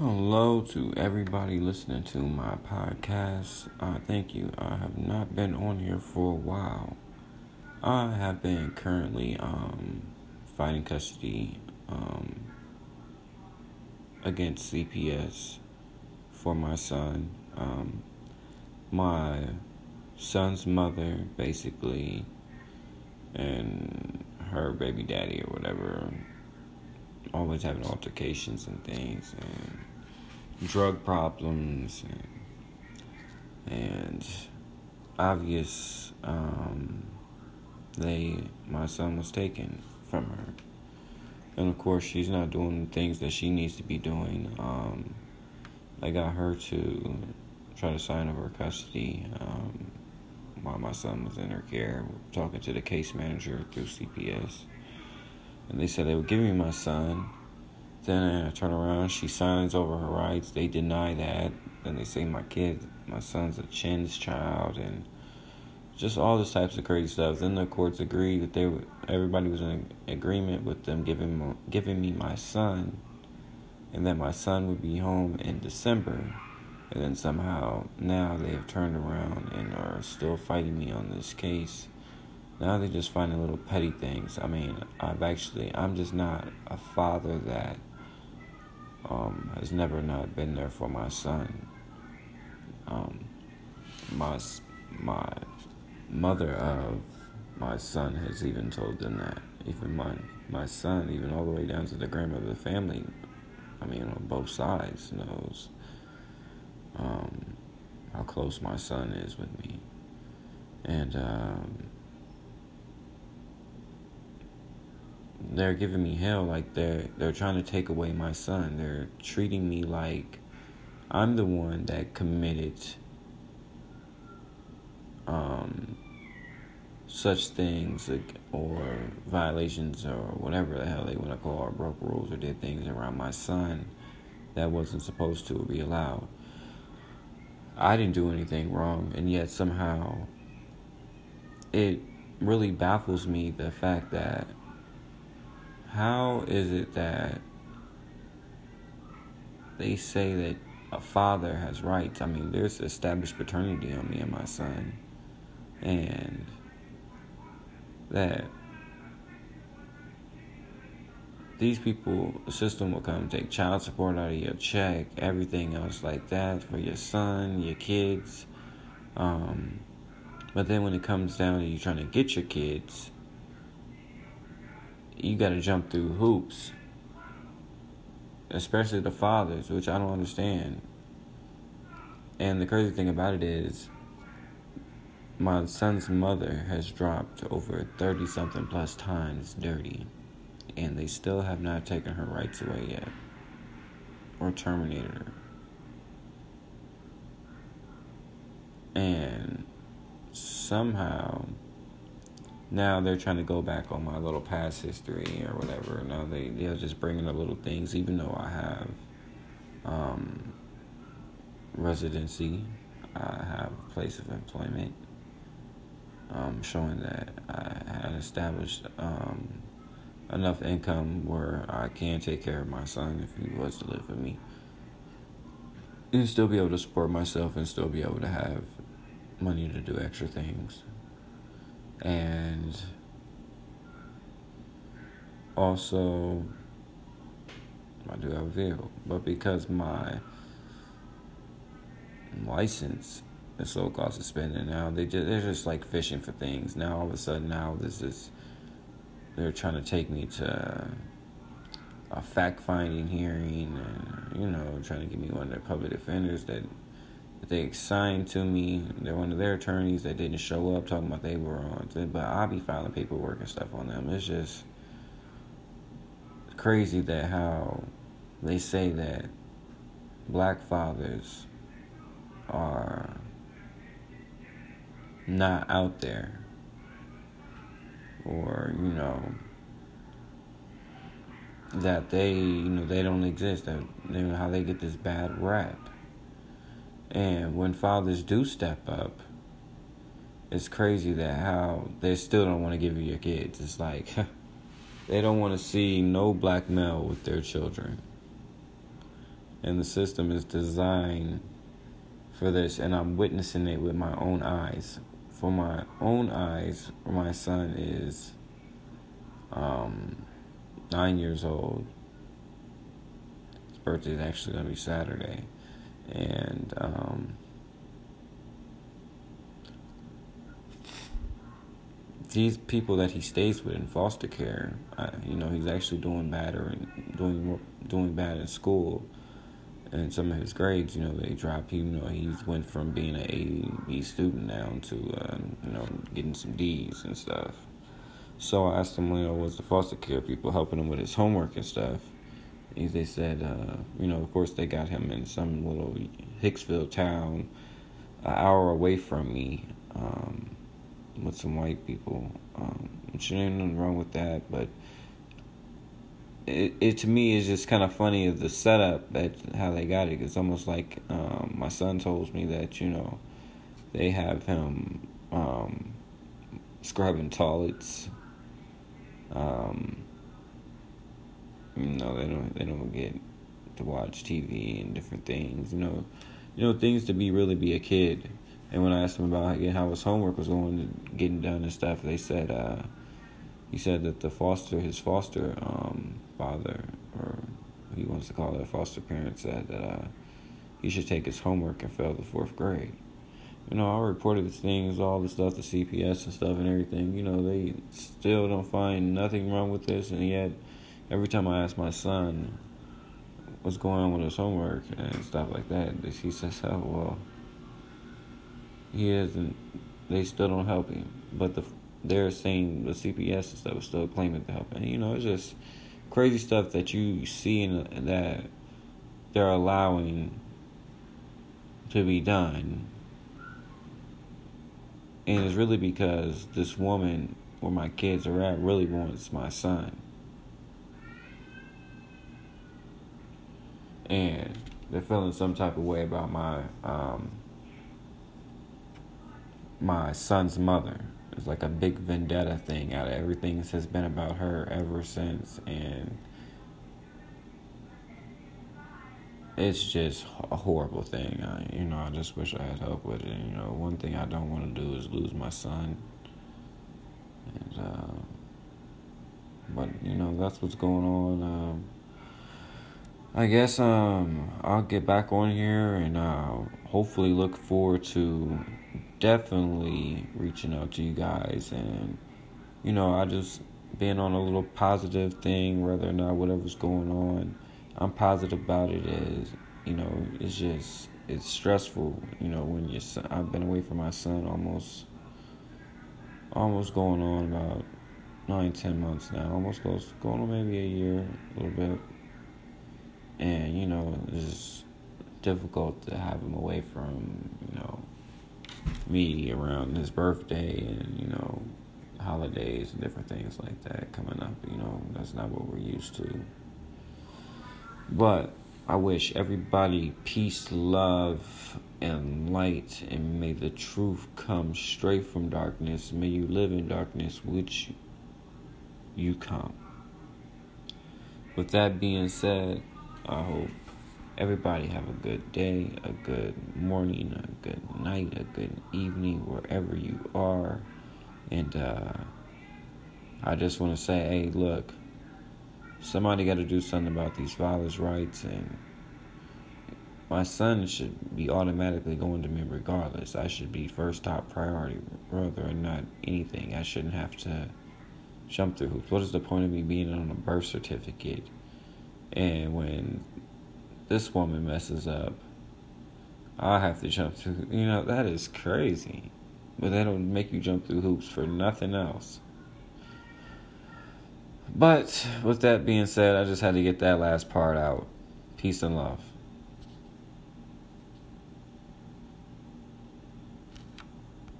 Hello to everybody listening to my podcast. Uh, thank you. I have not been on here for a while. I have been currently um, fighting custody um, against CPS for my son. Um, my son's mother, basically, and her baby daddy or whatever, always having altercations and things. And drug problems and, and obvious um, they my son was taken from her. And of course she's not doing the things that she needs to be doing. Um, I got her to try to sign over custody um, while my son was in her care talking to the case manager through CPS and they said they would give me my son then I turn around, she signs over her rights. They deny that. Then they say my kid, my son's a CHINS child, and just all this types of crazy stuff. Then the courts agreed that they, everybody was in agreement with them giving giving me my son, and that my son would be home in December. And then somehow now they have turned around and are still fighting me on this case. Now they're just finding little petty things. I mean, I've actually, I'm just not a father that um, has never not been there for my son. Um, my my mother of my son has even told them that. Even my my son, even all the way down to the grandmother of the family, I mean, on both sides, knows um, how close my son is with me, and. Um, they're giving me hell like they're they're trying to take away my son. They're treating me like i'm the one that committed um such things like, or violations or whatever the hell they want to call or broke rules or did things around my son that wasn't supposed to be allowed. I didn't do anything wrong and yet somehow it really baffles me the fact that how is it that they say that a father has rights? I mean, there's established paternity on me and my son, and that these people, the system will come take child support out of your check, everything else like that for your son, your kids. Um, but then when it comes down to you trying to get your kids, you got to jump through hoops, especially the fathers, which I don't understand. And the crazy thing about it is, my son's mother has dropped over 30 something plus times dirty, and they still have not taken her rights away yet or terminated her. And somehow now they're trying to go back on my little past history or whatever. Now they they're just bringing up little things, even though I have um, residency, I have a place of employment, um, showing that I had established um, enough income where I can take care of my son if he was to live with me, and still be able to support myself and still be able to have money to do extra things and also I do have a vehicle, but because my license is so cost suspended now, they just they're just like fishing for things. Now all of a sudden now this is they're trying to take me to a fact finding hearing and you know trying to get me one of their public defenders that they assigned to me. They're one of their attorneys that didn't show up, talking about they were on. But I'll be filing paperwork and stuff on them. It's just crazy that how they say that black fathers are not out there or you know that they you know they don't exist that you know how they get this bad rap and when fathers do step up, it's crazy that how they still don't want to give you your kids. It's like they don't want to see no black male with their children. And the system is designed for this, and I'm witnessing it with my own eyes. For my own eyes, my son is um, nine years old. His birthday is actually going to be Saturday. And um, these people that he stays with in foster care, you know, he's actually doing bad or doing doing bad in school, and some of his grades, you know, they drop. You know, he's went from being an A B student down to uh, you know getting some D's and stuff. So I asked him, you know, was the foster care people helping him with his homework and stuff? They said, uh, you know, of course they got him in some little Hicksville town, an hour away from me. Um, with some white people. Um, which ain't nothing wrong with that, but it, it to me is just kind of funny of the setup that how they got it. It's almost like um, my son told me that you know they have him um, scrubbing toilets. Um, you know they don't they don't get to watch TV and different things. You know, you know things to be really be a kid. And when I asked him about how his homework was going, getting done and stuff, they said uh, he said that the foster, his foster um, father, or he wants to call it foster parent, said that uh, he should take his homework and fail the fourth grade. You know, I reported these things, all the stuff, the CPS and stuff and everything. You know, they still don't find nothing wrong with this, and yet every time I ask my son what's going on with his homework and stuff like that, he says, "Oh well." he isn't. They still don't help him, but the they're saying the CPS and stuff is still claiming to help him. You know, it's just crazy stuff that you see that they're allowing to be done. And it's really because this woman where my kids are at really wants my son. And they're feeling some type of way about my um, my son's mother. It's like a big vendetta thing out of everything has been about her ever since and it's just a horrible thing. I, you know, I just wish I had help with it. You know, one thing I don't want to do is lose my son. And, uh, but you know, that's what's going on. Um, I guess um, I'll get back on here and uh, hopefully look forward to definitely reaching out to you guys and you know i just being on a little positive thing whether or not whatever's going on. I'm positive about it is you know it's just it's stressful you know when your son i've been away from my son almost almost going on about nine ten months now almost close going on maybe a year a little bit and you know it's difficult to have him away from you know me around his birthday and you know holidays and different things like that coming up. You know, that's not what we're used to. But I wish everybody peace, love, and light, and may the truth come straight from darkness. May you live in darkness, which you come. With that being said, I hope Everybody have a good day, a good morning, a good night, a good evening, wherever you are. And uh, I just want to say, hey, look, somebody got to do something about these fathers' rights. And my son should be automatically going to me regardless. I should be first top priority, rather than not anything. I shouldn't have to jump through hoops. What is the point of me being on a birth certificate? And when this woman messes up, i have to jump through. You know, that is crazy. But don't make you jump through hoops for nothing else. But with that being said, I just had to get that last part out. Peace and love.